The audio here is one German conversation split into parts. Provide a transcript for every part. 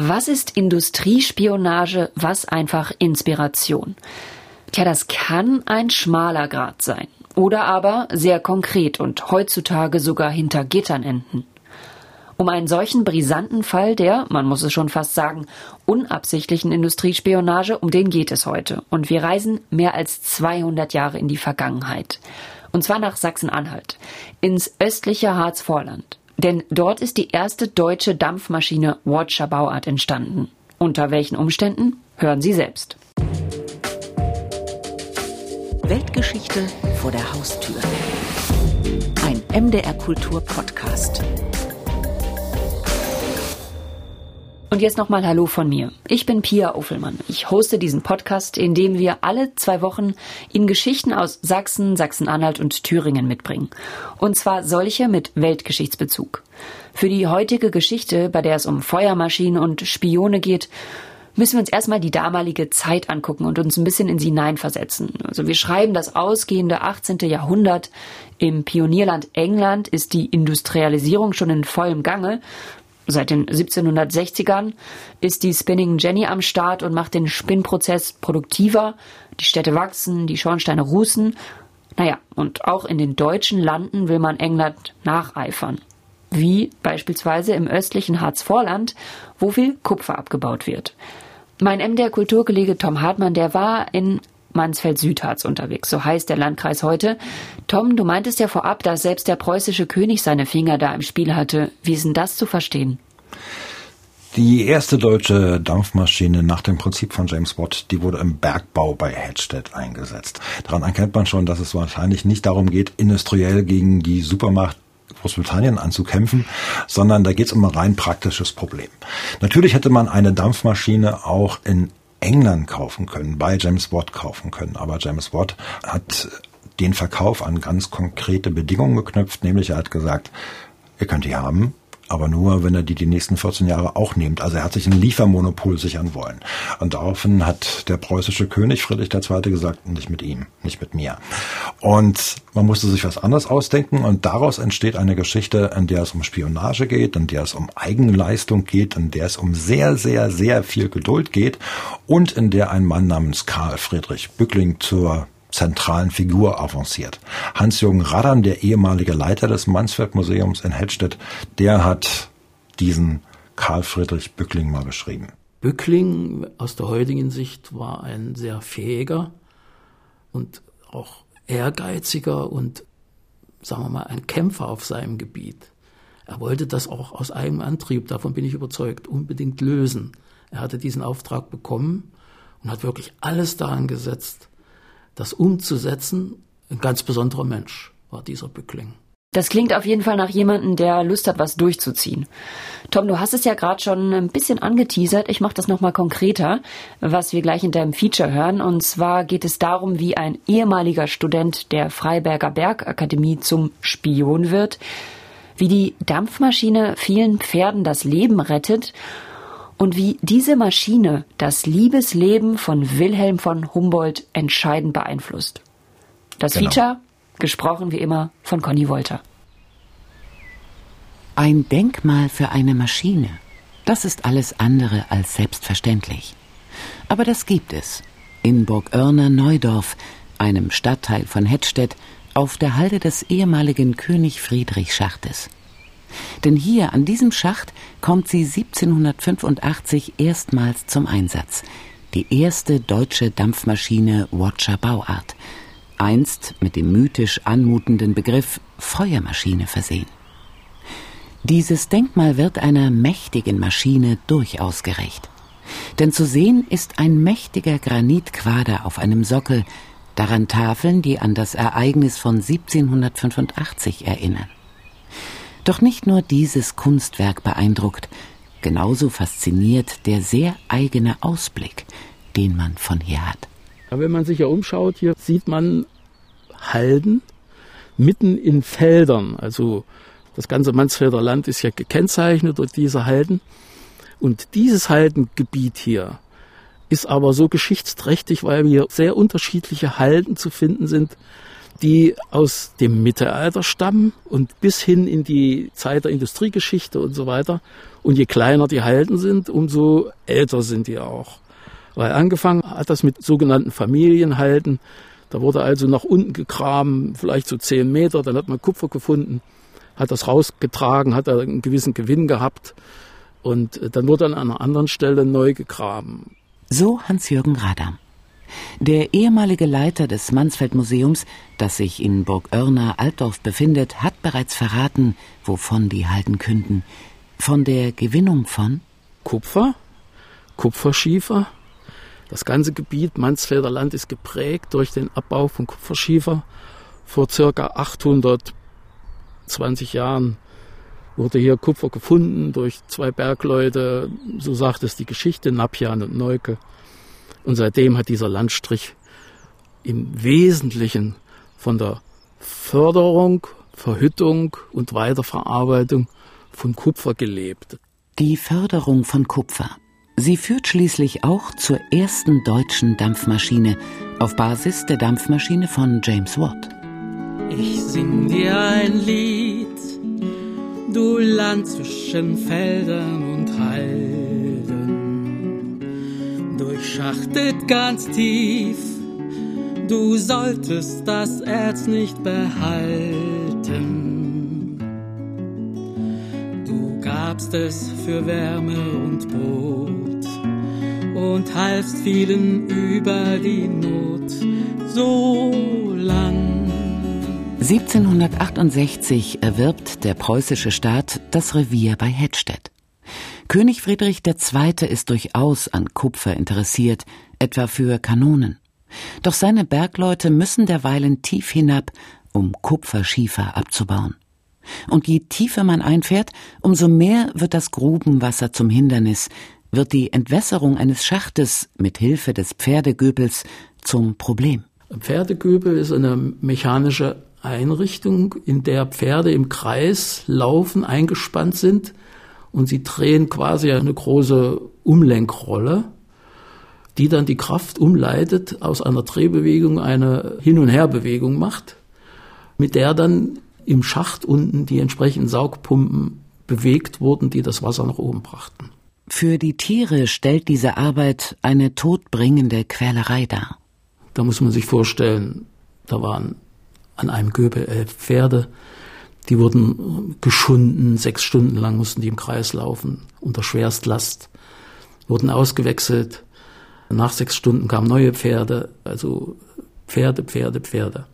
Was ist Industriespionage, was einfach Inspiration? Tja, das kann ein schmaler Grad sein oder aber sehr konkret und heutzutage sogar hinter Gittern enden. Um einen solchen brisanten Fall der, man muss es schon fast sagen, unabsichtlichen Industriespionage, um den geht es heute. Und wir reisen mehr als 200 Jahre in die Vergangenheit. Und zwar nach Sachsen-Anhalt, ins östliche Harzvorland. Denn dort ist die erste deutsche Dampfmaschine Watcher Bauart entstanden. Unter welchen Umständen? Hören Sie selbst. Weltgeschichte vor der Haustür. Ein MDR Kultur Podcast. Und jetzt nochmal Hallo von mir. Ich bin Pia Offelmann. Ich hoste diesen Podcast, in dem wir alle zwei Wochen Ihnen Geschichten aus Sachsen, Sachsen-Anhalt und Thüringen mitbringen. Und zwar solche mit Weltgeschichtsbezug. Für die heutige Geschichte, bei der es um Feuermaschinen und Spione geht, müssen wir uns erstmal die damalige Zeit angucken und uns ein bisschen in sie hineinversetzen. Also wir schreiben das ausgehende 18. Jahrhundert. Im Pionierland England ist die Industrialisierung schon in vollem Gange Seit den 1760ern ist die Spinning Jenny am Start und macht den Spinnprozess produktiver. Die Städte wachsen, die Schornsteine rußen. Naja, und auch in den deutschen Landen will man England nacheifern. Wie beispielsweise im östlichen Harzvorland, wo viel Kupfer abgebaut wird. Mein MDR Kulturkollege Tom Hartmann, der war in Mansfeld-Südharz unterwegs, so heißt der Landkreis heute. Tom, du meintest ja vorab, dass selbst der preußische König seine Finger da im Spiel hatte. Wie ist denn das zu verstehen? Die erste deutsche Dampfmaschine nach dem Prinzip von James Watt, die wurde im Bergbau bei Hedstedt eingesetzt. Daran erkennt man schon, dass es wahrscheinlich nicht darum geht, industriell gegen die Supermacht Großbritannien anzukämpfen, sondern da geht es um ein rein praktisches Problem. Natürlich hätte man eine Dampfmaschine auch in England kaufen können, bei James Watt kaufen können. Aber James Watt hat den Verkauf an ganz konkrete Bedingungen geknüpft, nämlich er hat gesagt, ihr könnt die haben, aber nur, wenn er die die nächsten 14 Jahre auch nimmt. Also er hat sich ein Liefermonopol sichern wollen. Und daraufhin hat der preußische König Friedrich II. gesagt, nicht mit ihm, nicht mit mir. Und man musste sich was anderes ausdenken und daraus entsteht eine Geschichte, in der es um Spionage geht, in der es um Eigenleistung geht, in der es um sehr, sehr, sehr viel Geduld geht und in der ein Mann namens Karl Friedrich Bückling zur zentralen Figur avanciert. Hans-Jürgen Raddern, der ehemalige Leiter des Mansfeld-Museums in Hedstedt, der hat diesen Karl Friedrich Bückling mal beschrieben. Bückling aus der heutigen Sicht war ein sehr fähiger und auch ehrgeiziger und sagen wir mal ein Kämpfer auf seinem Gebiet. Er wollte das auch aus eigenem Antrieb, davon bin ich überzeugt, unbedingt lösen. Er hatte diesen Auftrag bekommen und hat wirklich alles daran gesetzt, das umzusetzen. Ein ganz besonderer Mensch war dieser Bückling. Das klingt auf jeden Fall nach jemandem, der Lust hat, was durchzuziehen. Tom, du hast es ja gerade schon ein bisschen angeteasert. Ich mache das nochmal konkreter, was wir gleich in deinem Feature hören. Und zwar geht es darum, wie ein ehemaliger Student der Freiberger Bergakademie zum Spion wird, wie die Dampfmaschine vielen Pferden das Leben rettet und wie diese Maschine das Liebesleben von Wilhelm von Humboldt entscheidend beeinflusst. Das genau. Feature, gesprochen wie immer von Conny Wolter. Ein Denkmal für eine Maschine, das ist alles andere als selbstverständlich. Aber das gibt es. In Burgörner Neudorf, einem Stadtteil von Hettstedt, auf der Halde des ehemaligen König Friedrich Schachtes. Denn hier an diesem Schacht kommt sie 1785 erstmals zum Einsatz. Die erste deutsche Dampfmaschine Watcher Bauart, einst mit dem mythisch anmutenden Begriff Feuermaschine versehen. Dieses Denkmal wird einer mächtigen Maschine durchaus gerecht. Denn zu sehen ist ein mächtiger Granitquader auf einem Sockel, daran Tafeln, die an das Ereignis von 1785 erinnern. Doch nicht nur dieses Kunstwerk beeindruckt, genauso fasziniert der sehr eigene Ausblick, den man von hier hat. wenn man sich ja umschaut, hier sieht man Halden mitten in Feldern. Also das ganze Mansfelder Land ist ja gekennzeichnet durch diese Halden. Und dieses Haldengebiet hier ist aber so geschichtsträchtig, weil hier sehr unterschiedliche Halden zu finden sind, die aus dem Mittelalter stammen und bis hin in die Zeit der Industriegeschichte und so weiter. Und je kleiner die Halden sind, umso älter sind die auch. Weil angefangen hat das mit sogenannten Familienhalden. Da wurde also nach unten gegraben, vielleicht so zehn Meter, dann hat man Kupfer gefunden, hat das rausgetragen, hat da einen gewissen Gewinn gehabt und dann wurde an einer anderen Stelle neu gegraben. So Hans-Jürgen Radam. Der ehemalige Leiter des Mansfeld-Museums, das sich in Burg Oerner Altdorf befindet, hat bereits verraten, wovon die Halden künden. Von der Gewinnung von Kupfer, Kupferschiefer. Das ganze Gebiet Mansfelder Land ist geprägt durch den Abbau von Kupferschiefer. Vor circa 820 Jahren wurde hier Kupfer gefunden durch zwei Bergleute, so sagt es die Geschichte, Napian und Neuke. Und seitdem hat dieser Landstrich im Wesentlichen von der Förderung, Verhüttung und Weiterverarbeitung von Kupfer gelebt. Die Förderung von Kupfer. Sie führt schließlich auch zur ersten deutschen Dampfmaschine auf Basis der Dampfmaschine von James Watt. Ich sing dir ein Lied, du Land zwischen Feldern und Halden, durchschachtet ganz tief, du solltest das Erz nicht behalten gabst es für Wärme und Brot und halfst vielen über die Not so lang. 1768 erwirbt der preußische Staat das Revier bei Hettstedt. König Friedrich II. ist durchaus an Kupfer interessiert, etwa für Kanonen. Doch seine Bergleute müssen derweilen tief hinab, um Kupferschiefer abzubauen. Und je tiefer man einfährt, umso mehr wird das Grubenwasser zum Hindernis, wird die Entwässerung eines Schachtes mit Hilfe des Pferdegöbels zum Problem. Ein Pferdegöbel ist eine mechanische Einrichtung, in der Pferde im Kreis laufen, eingespannt sind und sie drehen quasi eine große Umlenkrolle, die dann die Kraft umleitet, aus einer Drehbewegung eine Hin- und Herbewegung macht, mit der dann im Schacht unten die entsprechenden Saugpumpen bewegt wurden, die das Wasser nach oben brachten. Für die Tiere stellt diese Arbeit eine todbringende Quälerei dar. Da muss man sich vorstellen, da waren an einem Göbel elf Pferde, die wurden geschunden, sechs Stunden lang mussten die im Kreis laufen, unter Schwerstlast, wurden ausgewechselt. Nach sechs Stunden kamen neue Pferde, also Pferde, Pferde, Pferde.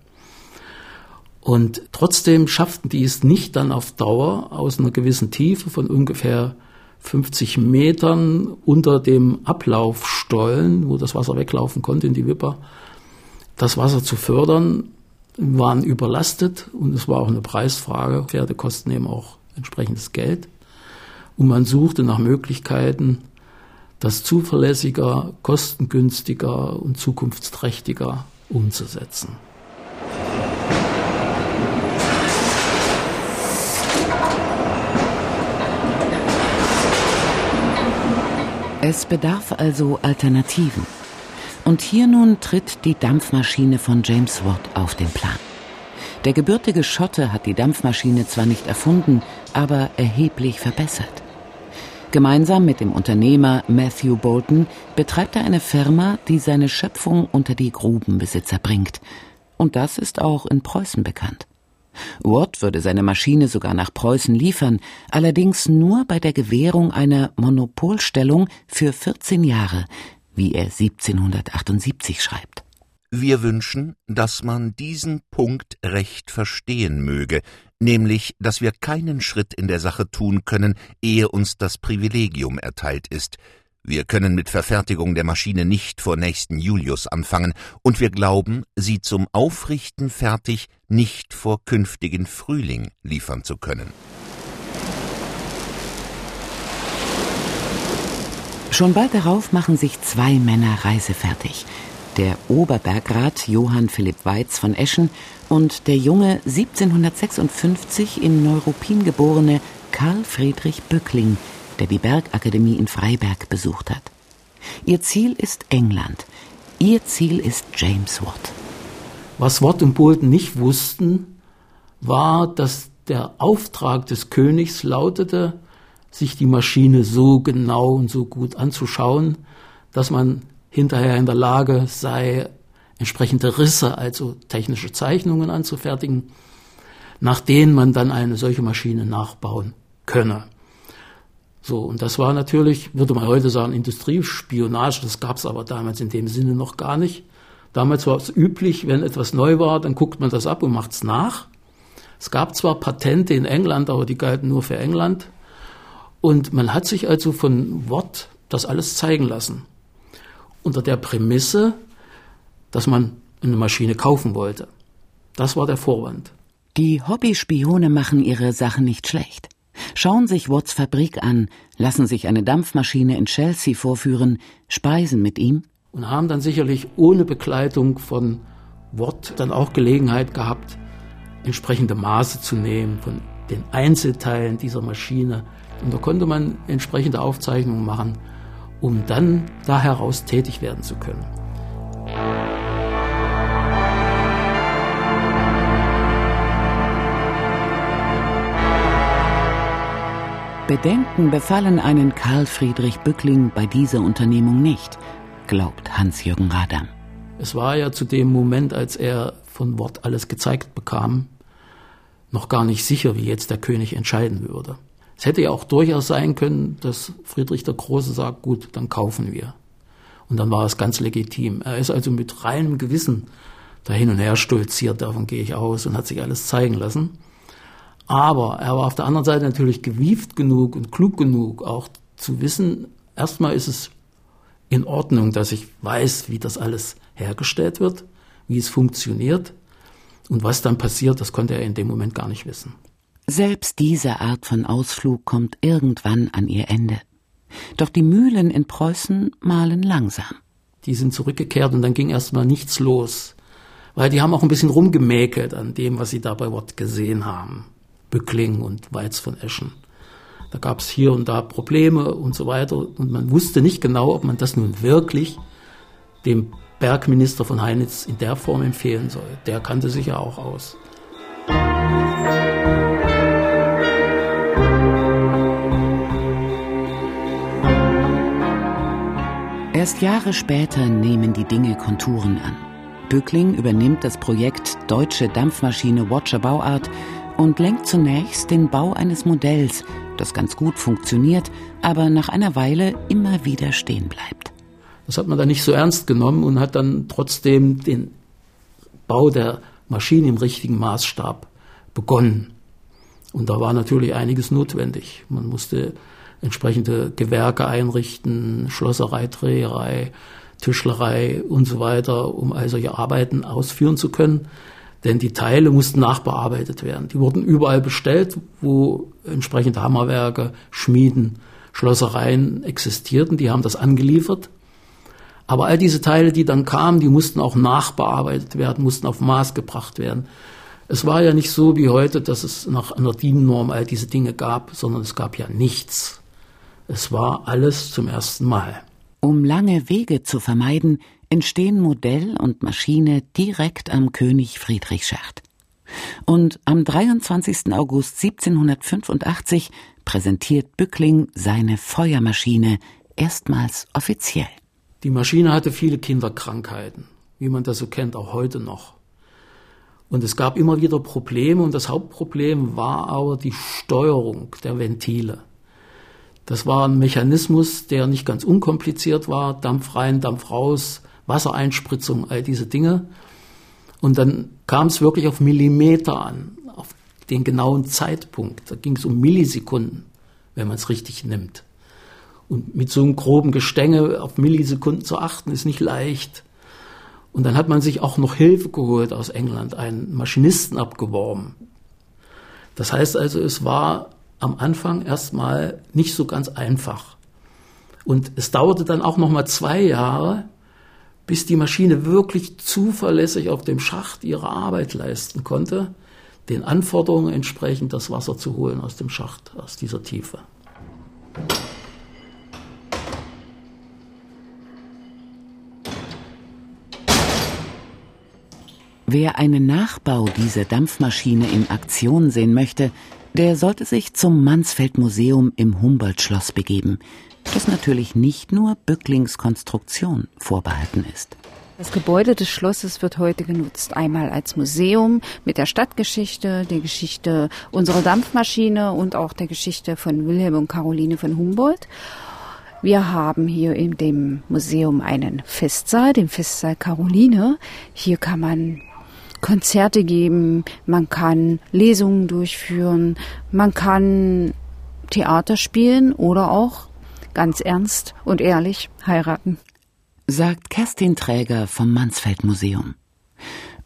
Und trotzdem schafften die es nicht dann auf Dauer aus einer gewissen Tiefe von ungefähr 50 Metern unter dem Ablaufstollen, wo das Wasser weglaufen konnte in die Wipper, das Wasser zu fördern, waren überlastet und es war auch eine Preisfrage. Pferde kosten eben auch entsprechendes Geld. Und man suchte nach Möglichkeiten, das zuverlässiger, kostengünstiger und zukunftsträchtiger umzusetzen. Es bedarf also Alternativen. Und hier nun tritt die Dampfmaschine von James Watt auf den Plan. Der gebürtige Schotte hat die Dampfmaschine zwar nicht erfunden, aber erheblich verbessert. Gemeinsam mit dem Unternehmer Matthew Bolton betreibt er eine Firma, die seine Schöpfung unter die Grubenbesitzer bringt. Und das ist auch in Preußen bekannt. Watt würde seine Maschine sogar nach Preußen liefern, allerdings nur bei der Gewährung einer Monopolstellung für 14 Jahre, wie er 1778 schreibt. Wir wünschen, dass man diesen Punkt recht verstehen möge, nämlich, dass wir keinen Schritt in der Sache tun können, ehe uns das Privilegium erteilt ist, wir können mit Verfertigung der Maschine nicht vor nächsten Julius anfangen, und wir glauben, sie zum Aufrichten fertig nicht vor künftigen Frühling liefern zu können. Schon bald darauf machen sich zwei Männer reisefertig. Der Oberbergrat Johann Philipp Weiz von Eschen und der junge 1756 in Neuruppin geborene Karl Friedrich Böckling, der die Bergakademie in Freiberg besucht hat. Ihr Ziel ist England. Ihr Ziel ist James Watt. Was Watt und Bolton nicht wussten, war, dass der Auftrag des Königs lautete, sich die Maschine so genau und so gut anzuschauen, dass man hinterher in der Lage sei, entsprechende Risse, also technische Zeichnungen anzufertigen, nach denen man dann eine solche Maschine nachbauen könne. So, und das war natürlich, würde man heute sagen, Industriespionage, das gab es aber damals in dem Sinne noch gar nicht. Damals war es üblich, wenn etwas neu war, dann guckt man das ab und macht es nach. Es gab zwar Patente in England, aber die galten nur für England. Und man hat sich also von Wort das alles zeigen lassen. Unter der Prämisse, dass man eine Maschine kaufen wollte. Das war der Vorwand. Die Hobbyspione machen ihre Sache nicht schlecht. Schauen sich Watts Fabrik an, lassen sich eine Dampfmaschine in Chelsea vorführen, speisen mit ihm. Und haben dann sicherlich ohne Begleitung von Watt dann auch Gelegenheit gehabt, entsprechende Maße zu nehmen von den Einzelteilen dieser Maschine. Und da konnte man entsprechende Aufzeichnungen machen, um dann da heraus tätig werden zu können. Bedenken befallen einen Karl Friedrich Bückling bei dieser Unternehmung nicht, glaubt Hans-Jürgen Radam. Es war ja zu dem Moment, als er von Wort alles gezeigt bekam, noch gar nicht sicher, wie jetzt der König entscheiden würde. Es hätte ja auch durchaus sein können, dass Friedrich der Große sagt, gut, dann kaufen wir. Und dann war es ganz legitim. Er ist also mit reinem Gewissen da hin und her stolziert, davon gehe ich aus, und hat sich alles zeigen lassen. Aber er war auf der anderen Seite natürlich gewieft genug und klug genug, auch zu wissen, erstmal ist es in Ordnung, dass ich weiß, wie das alles hergestellt wird, wie es funktioniert. Und was dann passiert, das konnte er in dem Moment gar nicht wissen. Selbst diese Art von Ausflug kommt irgendwann an ihr Ende. Doch die Mühlen in Preußen mahlen langsam. Die sind zurückgekehrt und dann ging erstmal nichts los. Weil die haben auch ein bisschen rumgemäkelt an dem, was sie da bei Watt gesehen haben. Bückling und Weiz von Eschen. Da gab es hier und da Probleme und so weiter. Und man wusste nicht genau, ob man das nun wirklich dem Bergminister von Heinitz in der Form empfehlen soll. Der kannte sich ja auch aus. Erst Jahre später nehmen die Dinge Konturen an. Bückling übernimmt das Projekt Deutsche Dampfmaschine Watcher Bauart und lenkt zunächst den Bau eines Modells, das ganz gut funktioniert, aber nach einer Weile immer wieder stehen bleibt. Das hat man dann nicht so ernst genommen und hat dann trotzdem den Bau der Maschine im richtigen Maßstab begonnen. Und da war natürlich einiges notwendig. Man musste entsprechende Gewerke einrichten, Schlosserei, Dreherei, Tischlerei und so weiter, um all solche Arbeiten ausführen zu können denn die Teile mussten nachbearbeitet werden. Die wurden überall bestellt, wo entsprechende Hammerwerke, Schmieden, Schlossereien existierten, die haben das angeliefert. Aber all diese Teile, die dann kamen, die mussten auch nachbearbeitet werden, mussten auf Maß gebracht werden. Es war ja nicht so wie heute, dass es nach einer DIN-Norm all diese Dinge gab, sondern es gab ja nichts. Es war alles zum ersten Mal. Um lange Wege zu vermeiden, entstehen Modell und Maschine direkt am König Friedrich Schacht. Und am 23. August 1785 präsentiert Bückling seine Feuermaschine erstmals offiziell. Die Maschine hatte viele Kinderkrankheiten, wie man das so kennt, auch heute noch. Und es gab immer wieder Probleme und das Hauptproblem war aber die Steuerung der Ventile. Das war ein Mechanismus, der nicht ganz unkompliziert war, Dampf rein, Dampf raus, Wassereinspritzung, all diese Dinge. Und dann kam es wirklich auf Millimeter an, auf den genauen Zeitpunkt. Da ging es um Millisekunden, wenn man es richtig nimmt. Und mit so einem groben Gestänge auf Millisekunden zu achten, ist nicht leicht. Und dann hat man sich auch noch Hilfe geholt aus England, einen Maschinisten abgeworben. Das heißt also, es war am Anfang erstmal nicht so ganz einfach. Und es dauerte dann auch noch mal zwei Jahre, bis die Maschine wirklich zuverlässig auf dem Schacht ihre Arbeit leisten konnte, den Anforderungen entsprechend das Wasser zu holen aus dem Schacht, aus dieser Tiefe. Wer einen Nachbau dieser Dampfmaschine in Aktion sehen möchte, Der sollte sich zum Mansfeld-Museum im Humboldt-Schloss begeben, das natürlich nicht nur Bücklings Konstruktion vorbehalten ist. Das Gebäude des Schlosses wird heute genutzt, einmal als Museum mit der Stadtgeschichte, der Geschichte unserer Dampfmaschine und auch der Geschichte von Wilhelm und Caroline von Humboldt. Wir haben hier in dem Museum einen Festsaal, den Festsaal Caroline. Hier kann man Konzerte geben, man kann Lesungen durchführen, man kann Theater spielen oder auch ganz ernst und ehrlich heiraten. Sagt Kerstin Träger vom Mansfeld Museum.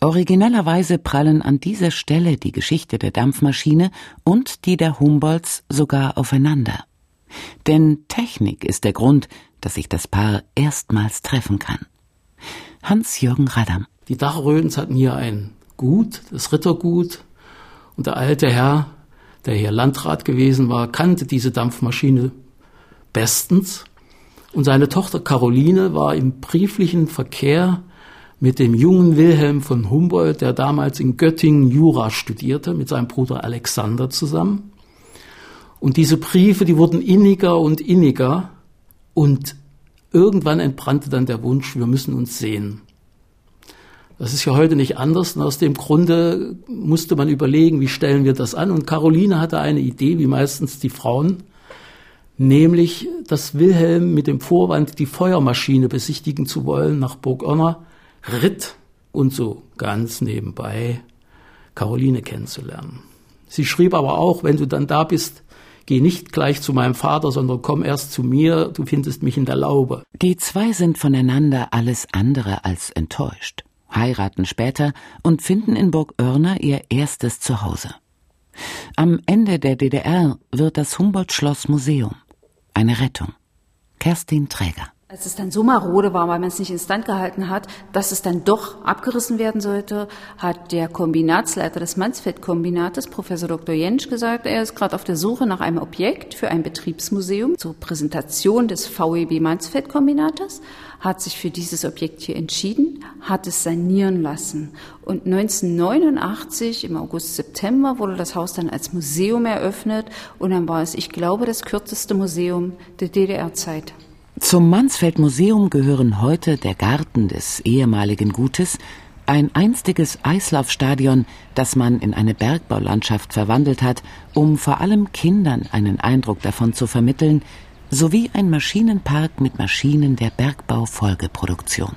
Originellerweise prallen an dieser Stelle die Geschichte der Dampfmaschine und die der Humboldts sogar aufeinander. Denn Technik ist der Grund, dass sich das Paar erstmals treffen kann. Hans-Jürgen Radam. Die Dachrödens hatten hier ein Gut, das Rittergut, und der alte Herr, der hier Landrat gewesen war, kannte diese Dampfmaschine bestens. Und seine Tochter Caroline war im brieflichen Verkehr mit dem jungen Wilhelm von Humboldt, der damals in Göttingen Jura studierte, mit seinem Bruder Alexander zusammen. Und diese Briefe, die wurden inniger und inniger. Und irgendwann entbrannte dann der Wunsch, wir müssen uns sehen. Das ist ja heute nicht anders. Und aus dem Grunde musste man überlegen, wie stellen wir das an. Und Caroline hatte eine Idee, wie meistens die Frauen, nämlich, dass Wilhelm mit dem Vorwand, die Feuermaschine besichtigen zu wollen, nach Burg Irna ritt und so ganz nebenbei Caroline kennenzulernen. Sie schrieb aber auch, wenn du dann da bist, geh nicht gleich zu meinem Vater, sondern komm erst zu mir, du findest mich in der Laube. Die zwei sind voneinander alles andere als enttäuscht heiraten später und finden in Burg Oerner ihr erstes Zuhause. Am Ende der DDR wird das Humboldt-Schloss Museum. Eine Rettung. Kerstin Träger. Als es dann so marode war, weil man es nicht instand gehalten hat, dass es dann doch abgerissen werden sollte, hat der Kombinatsleiter des Mansfeld-Kombinates, Professor Dr. Jentsch, gesagt, er ist gerade auf der Suche nach einem Objekt für ein Betriebsmuseum zur Präsentation des VEB Mansfeld-Kombinates, hat sich für dieses Objekt hier entschieden, hat es sanieren lassen. Und 1989, im August, September, wurde das Haus dann als Museum eröffnet und dann war es, ich glaube, das kürzeste Museum der DDR-Zeit. Zum Mansfeld Museum gehören heute der Garten des ehemaligen Gutes, ein einstiges Eislaufstadion, das man in eine Bergbaulandschaft verwandelt hat, um vor allem Kindern einen Eindruck davon zu vermitteln, sowie ein Maschinenpark mit Maschinen der Bergbaufolgeproduktion.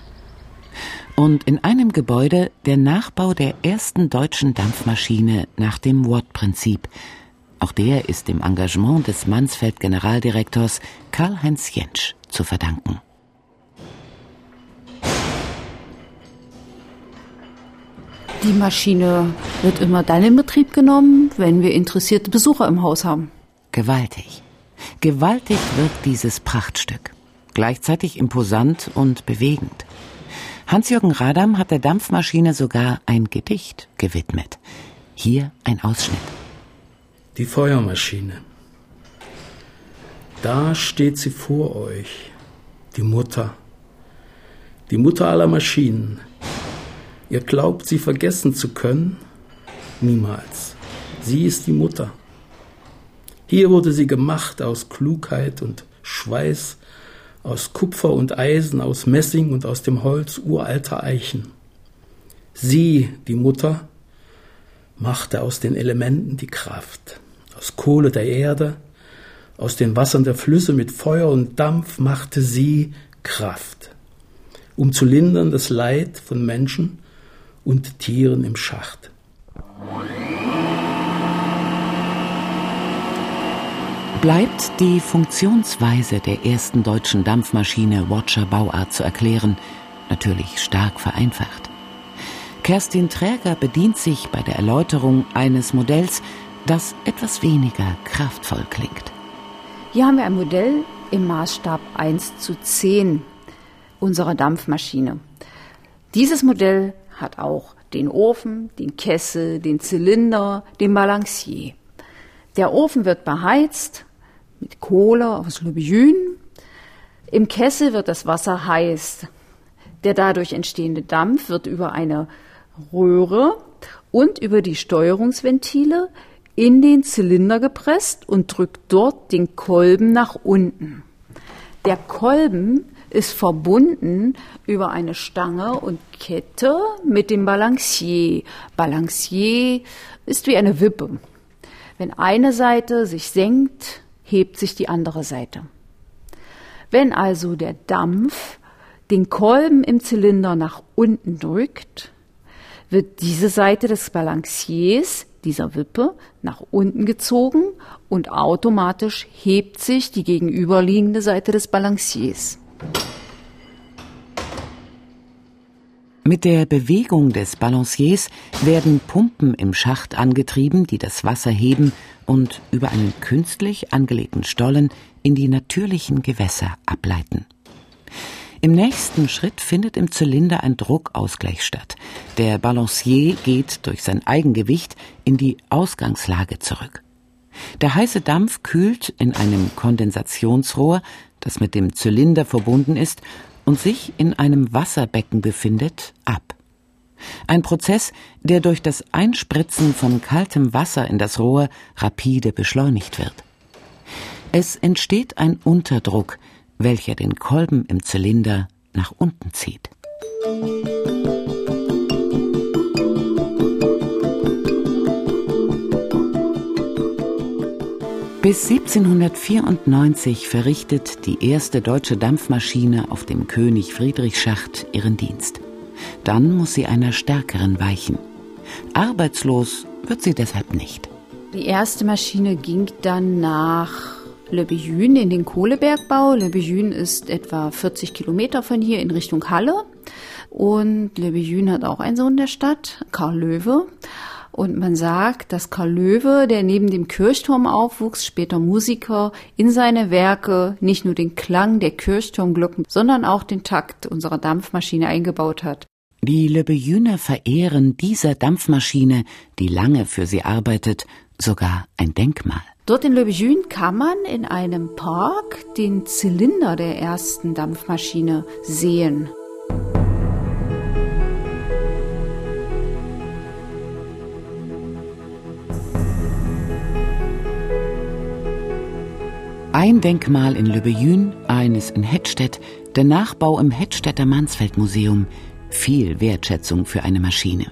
Und in einem Gebäude der Nachbau der ersten deutschen Dampfmaschine nach dem Watt-Prinzip. Auch der ist dem Engagement des Mansfeld-Generaldirektors Karl-Heinz Jentsch zu verdanken. Die Maschine wird immer dann in Betrieb genommen, wenn wir interessierte Besucher im Haus haben. Gewaltig. Gewaltig wirkt dieses Prachtstück. Gleichzeitig imposant und bewegend. Hans-Jürgen Radam hat der Dampfmaschine sogar ein Gedicht gewidmet. Hier ein Ausschnitt. Die Feuermaschine. Da steht sie vor euch, die Mutter, die Mutter aller Maschinen. Ihr glaubt, sie vergessen zu können? Niemals. Sie ist die Mutter. Hier wurde sie gemacht aus Klugheit und Schweiß, aus Kupfer und Eisen, aus Messing und aus dem Holz uralter Eichen. Sie, die Mutter, machte aus den Elementen die Kraft, aus Kohle der Erde, aus den Wassern der Flüsse mit Feuer und Dampf machte sie Kraft, um zu lindern das Leid von Menschen und Tieren im Schacht. Bleibt die Funktionsweise der ersten deutschen Dampfmaschine Watcher Bauart zu erklären, natürlich stark vereinfacht. Kerstin Träger bedient sich bei der Erläuterung eines Modells, das etwas weniger kraftvoll klingt. Hier haben wir ein Modell im Maßstab 1 zu 10 unserer Dampfmaschine. Dieses Modell hat auch den Ofen, den Kessel, den Zylinder, den Balancier. Der Ofen wird beheizt mit Kohle aus Lübejün. Im Kessel wird das Wasser heiß. Der dadurch entstehende Dampf wird über eine Röhre und über die Steuerungsventile in den Zylinder gepresst und drückt dort den Kolben nach unten. Der Kolben ist verbunden über eine Stange und Kette mit dem Balancier. Balancier ist wie eine Wippe. Wenn eine Seite sich senkt, hebt sich die andere Seite. Wenn also der Dampf den Kolben im Zylinder nach unten drückt, wird diese Seite des Balanciers, dieser Wippe, nach unten gezogen und automatisch hebt sich die gegenüberliegende Seite des Balanciers. Mit der Bewegung des Balanciers werden Pumpen im Schacht angetrieben, die das Wasser heben und über einen künstlich angelegten Stollen in die natürlichen Gewässer ableiten. Im nächsten Schritt findet im Zylinder ein Druckausgleich statt. Der Balancier geht durch sein Eigengewicht in die Ausgangslage zurück. Der heiße Dampf kühlt in einem Kondensationsrohr, das mit dem Zylinder verbunden ist und sich in einem Wasserbecken befindet, ab. Ein Prozess, der durch das Einspritzen von kaltem Wasser in das Rohr rapide beschleunigt wird. Es entsteht ein Unterdruck, welcher den Kolben im Zylinder nach unten zieht. Bis 1794 verrichtet die erste deutsche Dampfmaschine auf dem König Friedrichschacht ihren Dienst. Dann muss sie einer stärkeren weichen. Arbeitslos wird sie deshalb nicht. Die erste Maschine ging dann nach Le Bejün in den Kohlebergbau. Le Bejün ist etwa 40 Kilometer von hier in Richtung Halle. Und Le Bejün hat auch einen Sohn der Stadt, Karl Löwe. Und man sagt, dass Karl Löwe, der neben dem Kirchturm aufwuchs, später Musiker, in seine Werke nicht nur den Klang der Kirchturmglocken, sondern auch den Takt unserer Dampfmaschine eingebaut hat. Die Löbejüner verehren dieser Dampfmaschine, die lange für sie arbeitet, sogar ein Denkmal. Dort in Löbejün kann man in einem Park den Zylinder der ersten Dampfmaschine sehen. Ein Denkmal in Lübbejün, eines in Hettstedt, der Nachbau im Hettstädter Mansfeldmuseum. Viel Wertschätzung für eine Maschine.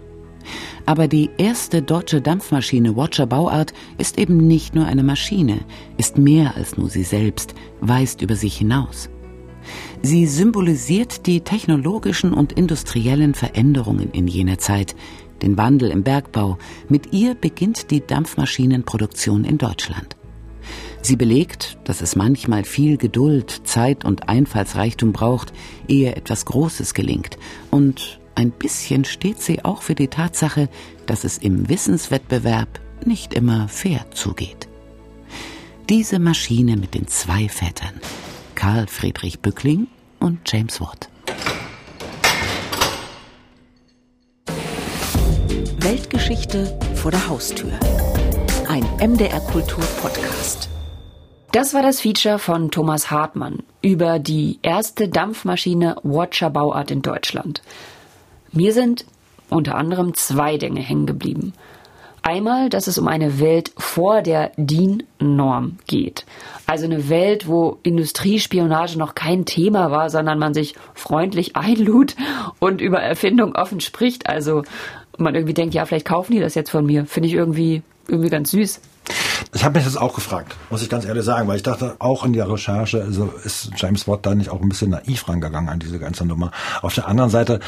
Aber die erste deutsche Dampfmaschine Watcher Bauart ist eben nicht nur eine Maschine, ist mehr als nur sie selbst, weist über sich hinaus. Sie symbolisiert die technologischen und industriellen Veränderungen in jener Zeit, den Wandel im Bergbau. Mit ihr beginnt die Dampfmaschinenproduktion in Deutschland. Sie belegt, dass es manchmal viel Geduld, Zeit und Einfallsreichtum braucht, ehe etwas Großes gelingt. Und ein bisschen steht sie auch für die Tatsache, dass es im Wissenswettbewerb nicht immer fair zugeht. Diese Maschine mit den zwei Vätern, Karl Friedrich Bückling und James Watt. Weltgeschichte vor der Haustür. Ein MDR Kultur Podcast. Das war das Feature von Thomas Hartmann über die erste Dampfmaschine Watcher Bauart in Deutschland. Mir sind unter anderem zwei Dinge hängen geblieben. Einmal, dass es um eine Welt vor der DIN-Norm geht. Also eine Welt, wo Industriespionage noch kein Thema war, sondern man sich freundlich einlud und über Erfindung offen spricht. Also man irgendwie denkt, ja, vielleicht kaufen die das jetzt von mir. Finde ich irgendwie, irgendwie ganz süß. Ich habe mich das auch gefragt, muss ich ganz ehrlich sagen, weil ich dachte, auch in der Recherche also ist James Watt da nicht auch ein bisschen naiv rangegangen an diese ganze Nummer. Auf der anderen Seite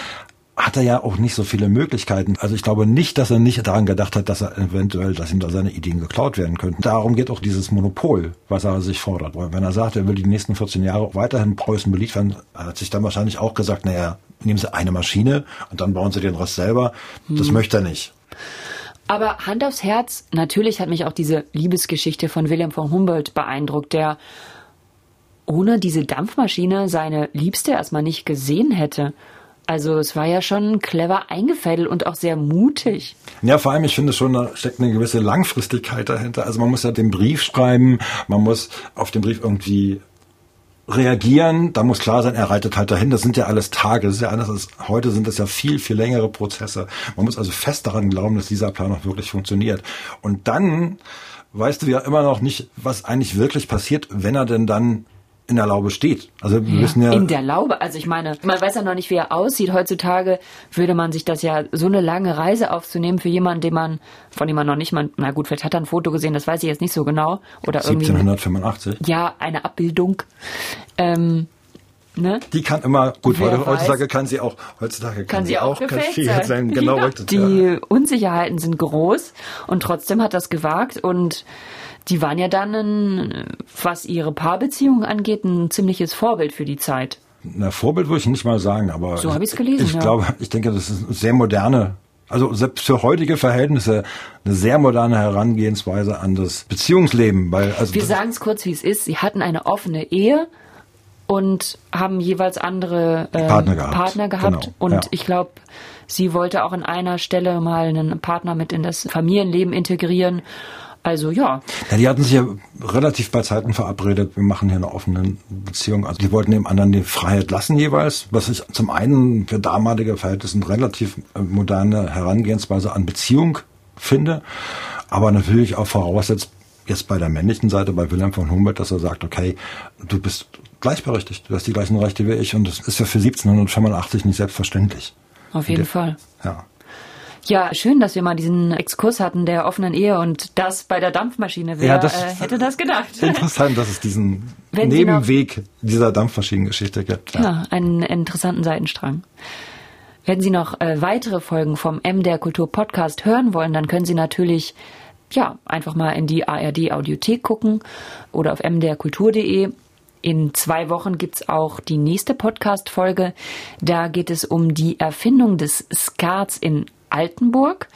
hat er ja auch nicht so viele Möglichkeiten. Also ich glaube nicht, dass er nicht daran gedacht hat, dass er eventuell, dass ihm da seine Ideen geklaut werden könnten. Darum geht auch dieses Monopol, was er sich fordert. Wenn er sagt, er will die nächsten 14 Jahre weiterhin Preußen beliefern, hat sich dann wahrscheinlich auch gesagt, naja, nehmen Sie eine Maschine und dann bauen Sie den Rest selber. Das hm. möchte er nicht. Aber Hand aufs Herz, natürlich hat mich auch diese Liebesgeschichte von Wilhelm von Humboldt beeindruckt, der ohne diese Dampfmaschine seine Liebste erstmal nicht gesehen hätte. Also es war ja schon clever eingefädelt und auch sehr mutig. Ja, vor allem, ich finde schon, da steckt eine gewisse Langfristigkeit dahinter. Also man muss ja den Brief schreiben, man muss auf dem Brief irgendwie reagieren, da muss klar sein, er reitet halt dahin. Das sind ja alles Tage. Das ist ja anders als heute sind das ja viel, viel längere Prozesse. Man muss also fest daran glauben, dass dieser Plan auch wirklich funktioniert. Und dann weißt du ja immer noch nicht, was eigentlich wirklich passiert, wenn er denn dann in der Laube steht. Also wir Ja, wissen ja, in der Laube. Also ich meine, man weiß ja noch nicht, wie er aussieht. Heutzutage würde man sich das ja so eine lange Reise aufzunehmen für jemanden, den man, von dem man noch nicht mal, na gut, vielleicht hat er ein Foto gesehen, das weiß ich jetzt nicht so genau. Oder irgendwie. 1785. Ja, eine Abbildung. Ähm, ne? Die kann immer, gut, heute, heutzutage kann sie auch, heutzutage kann, Kann sie auch viel sein. sein. Genau, ja, die ja. Unsicherheiten sind groß und trotzdem hat das gewagt und die waren ja dann, ein, was ihre Paarbeziehungen angeht, ein ziemliches Vorbild für die Zeit. Na, Vorbild würde ich nicht mal sagen, aber So habe ich's gelesen, Ich ja. glaube, ich denke, das ist eine sehr moderne, also selbst für heutige Verhältnisse eine sehr moderne Herangehensweise an das Beziehungsleben, weil also Wir sagen es kurz, wie es ist. Sie hatten eine offene Ehe und haben jeweils andere äh, Partner gehabt. Partner gehabt. Genau, Und ja. ich glaube, sie wollte auch an einer Stelle mal einen Partner mit in das Familienleben integrieren. Also ja, Ja, die hatten sich ja relativ bei Zeiten verabredet, wir machen hier eine offene Beziehung. Also die wollten dem anderen die Freiheit lassen jeweils, was ich zum einen für damalige Verhältnisse eine relativ äh, moderne Herangehensweise an Beziehung finde, aber natürlich auch voraussetzt, jetzt bei der männlichen Seite, bei Wilhelm von Humboldt, dass er sagt, okay, du bist gleichberechtigt, du hast die gleichen Rechte wie ich und das ist ja für 1785 nicht selbstverständlich. auf jeden Fall. Ja. Ja, schön, dass wir mal diesen Exkurs hatten der offenen Ehe und das bei der Dampfmaschine. Wer Ja, das- äh, hätte das gedacht? Interessant, dass es diesen Wenn Nebenweg dieser Dampfmaschinengeschichte gibt. Ja, einen interessanten Seitenstrang. Wenn Sie noch äh, weitere Folgen vom M der Kultur Podcast hören wollen, dann können Sie natürlich ja einfach mal in die ARD Audiothek gucken oder auf mdrkultur.de. In zwei Wochen gibt's auch die nächste Podcast-Folge. Da geht es um die Erfindung des Skats in Altenburg.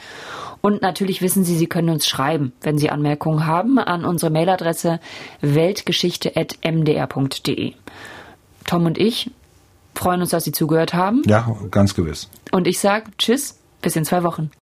Und natürlich wissen Sie, Sie können uns schreiben, wenn Sie Anmerkungen haben, an unsere Mailadresse weltgeschichte.mdr.de. Tom und ich freuen uns, dass Sie zugehört haben. Ja, ganz gewiss. Und ich sage Tschüss, bis in zwei Wochen.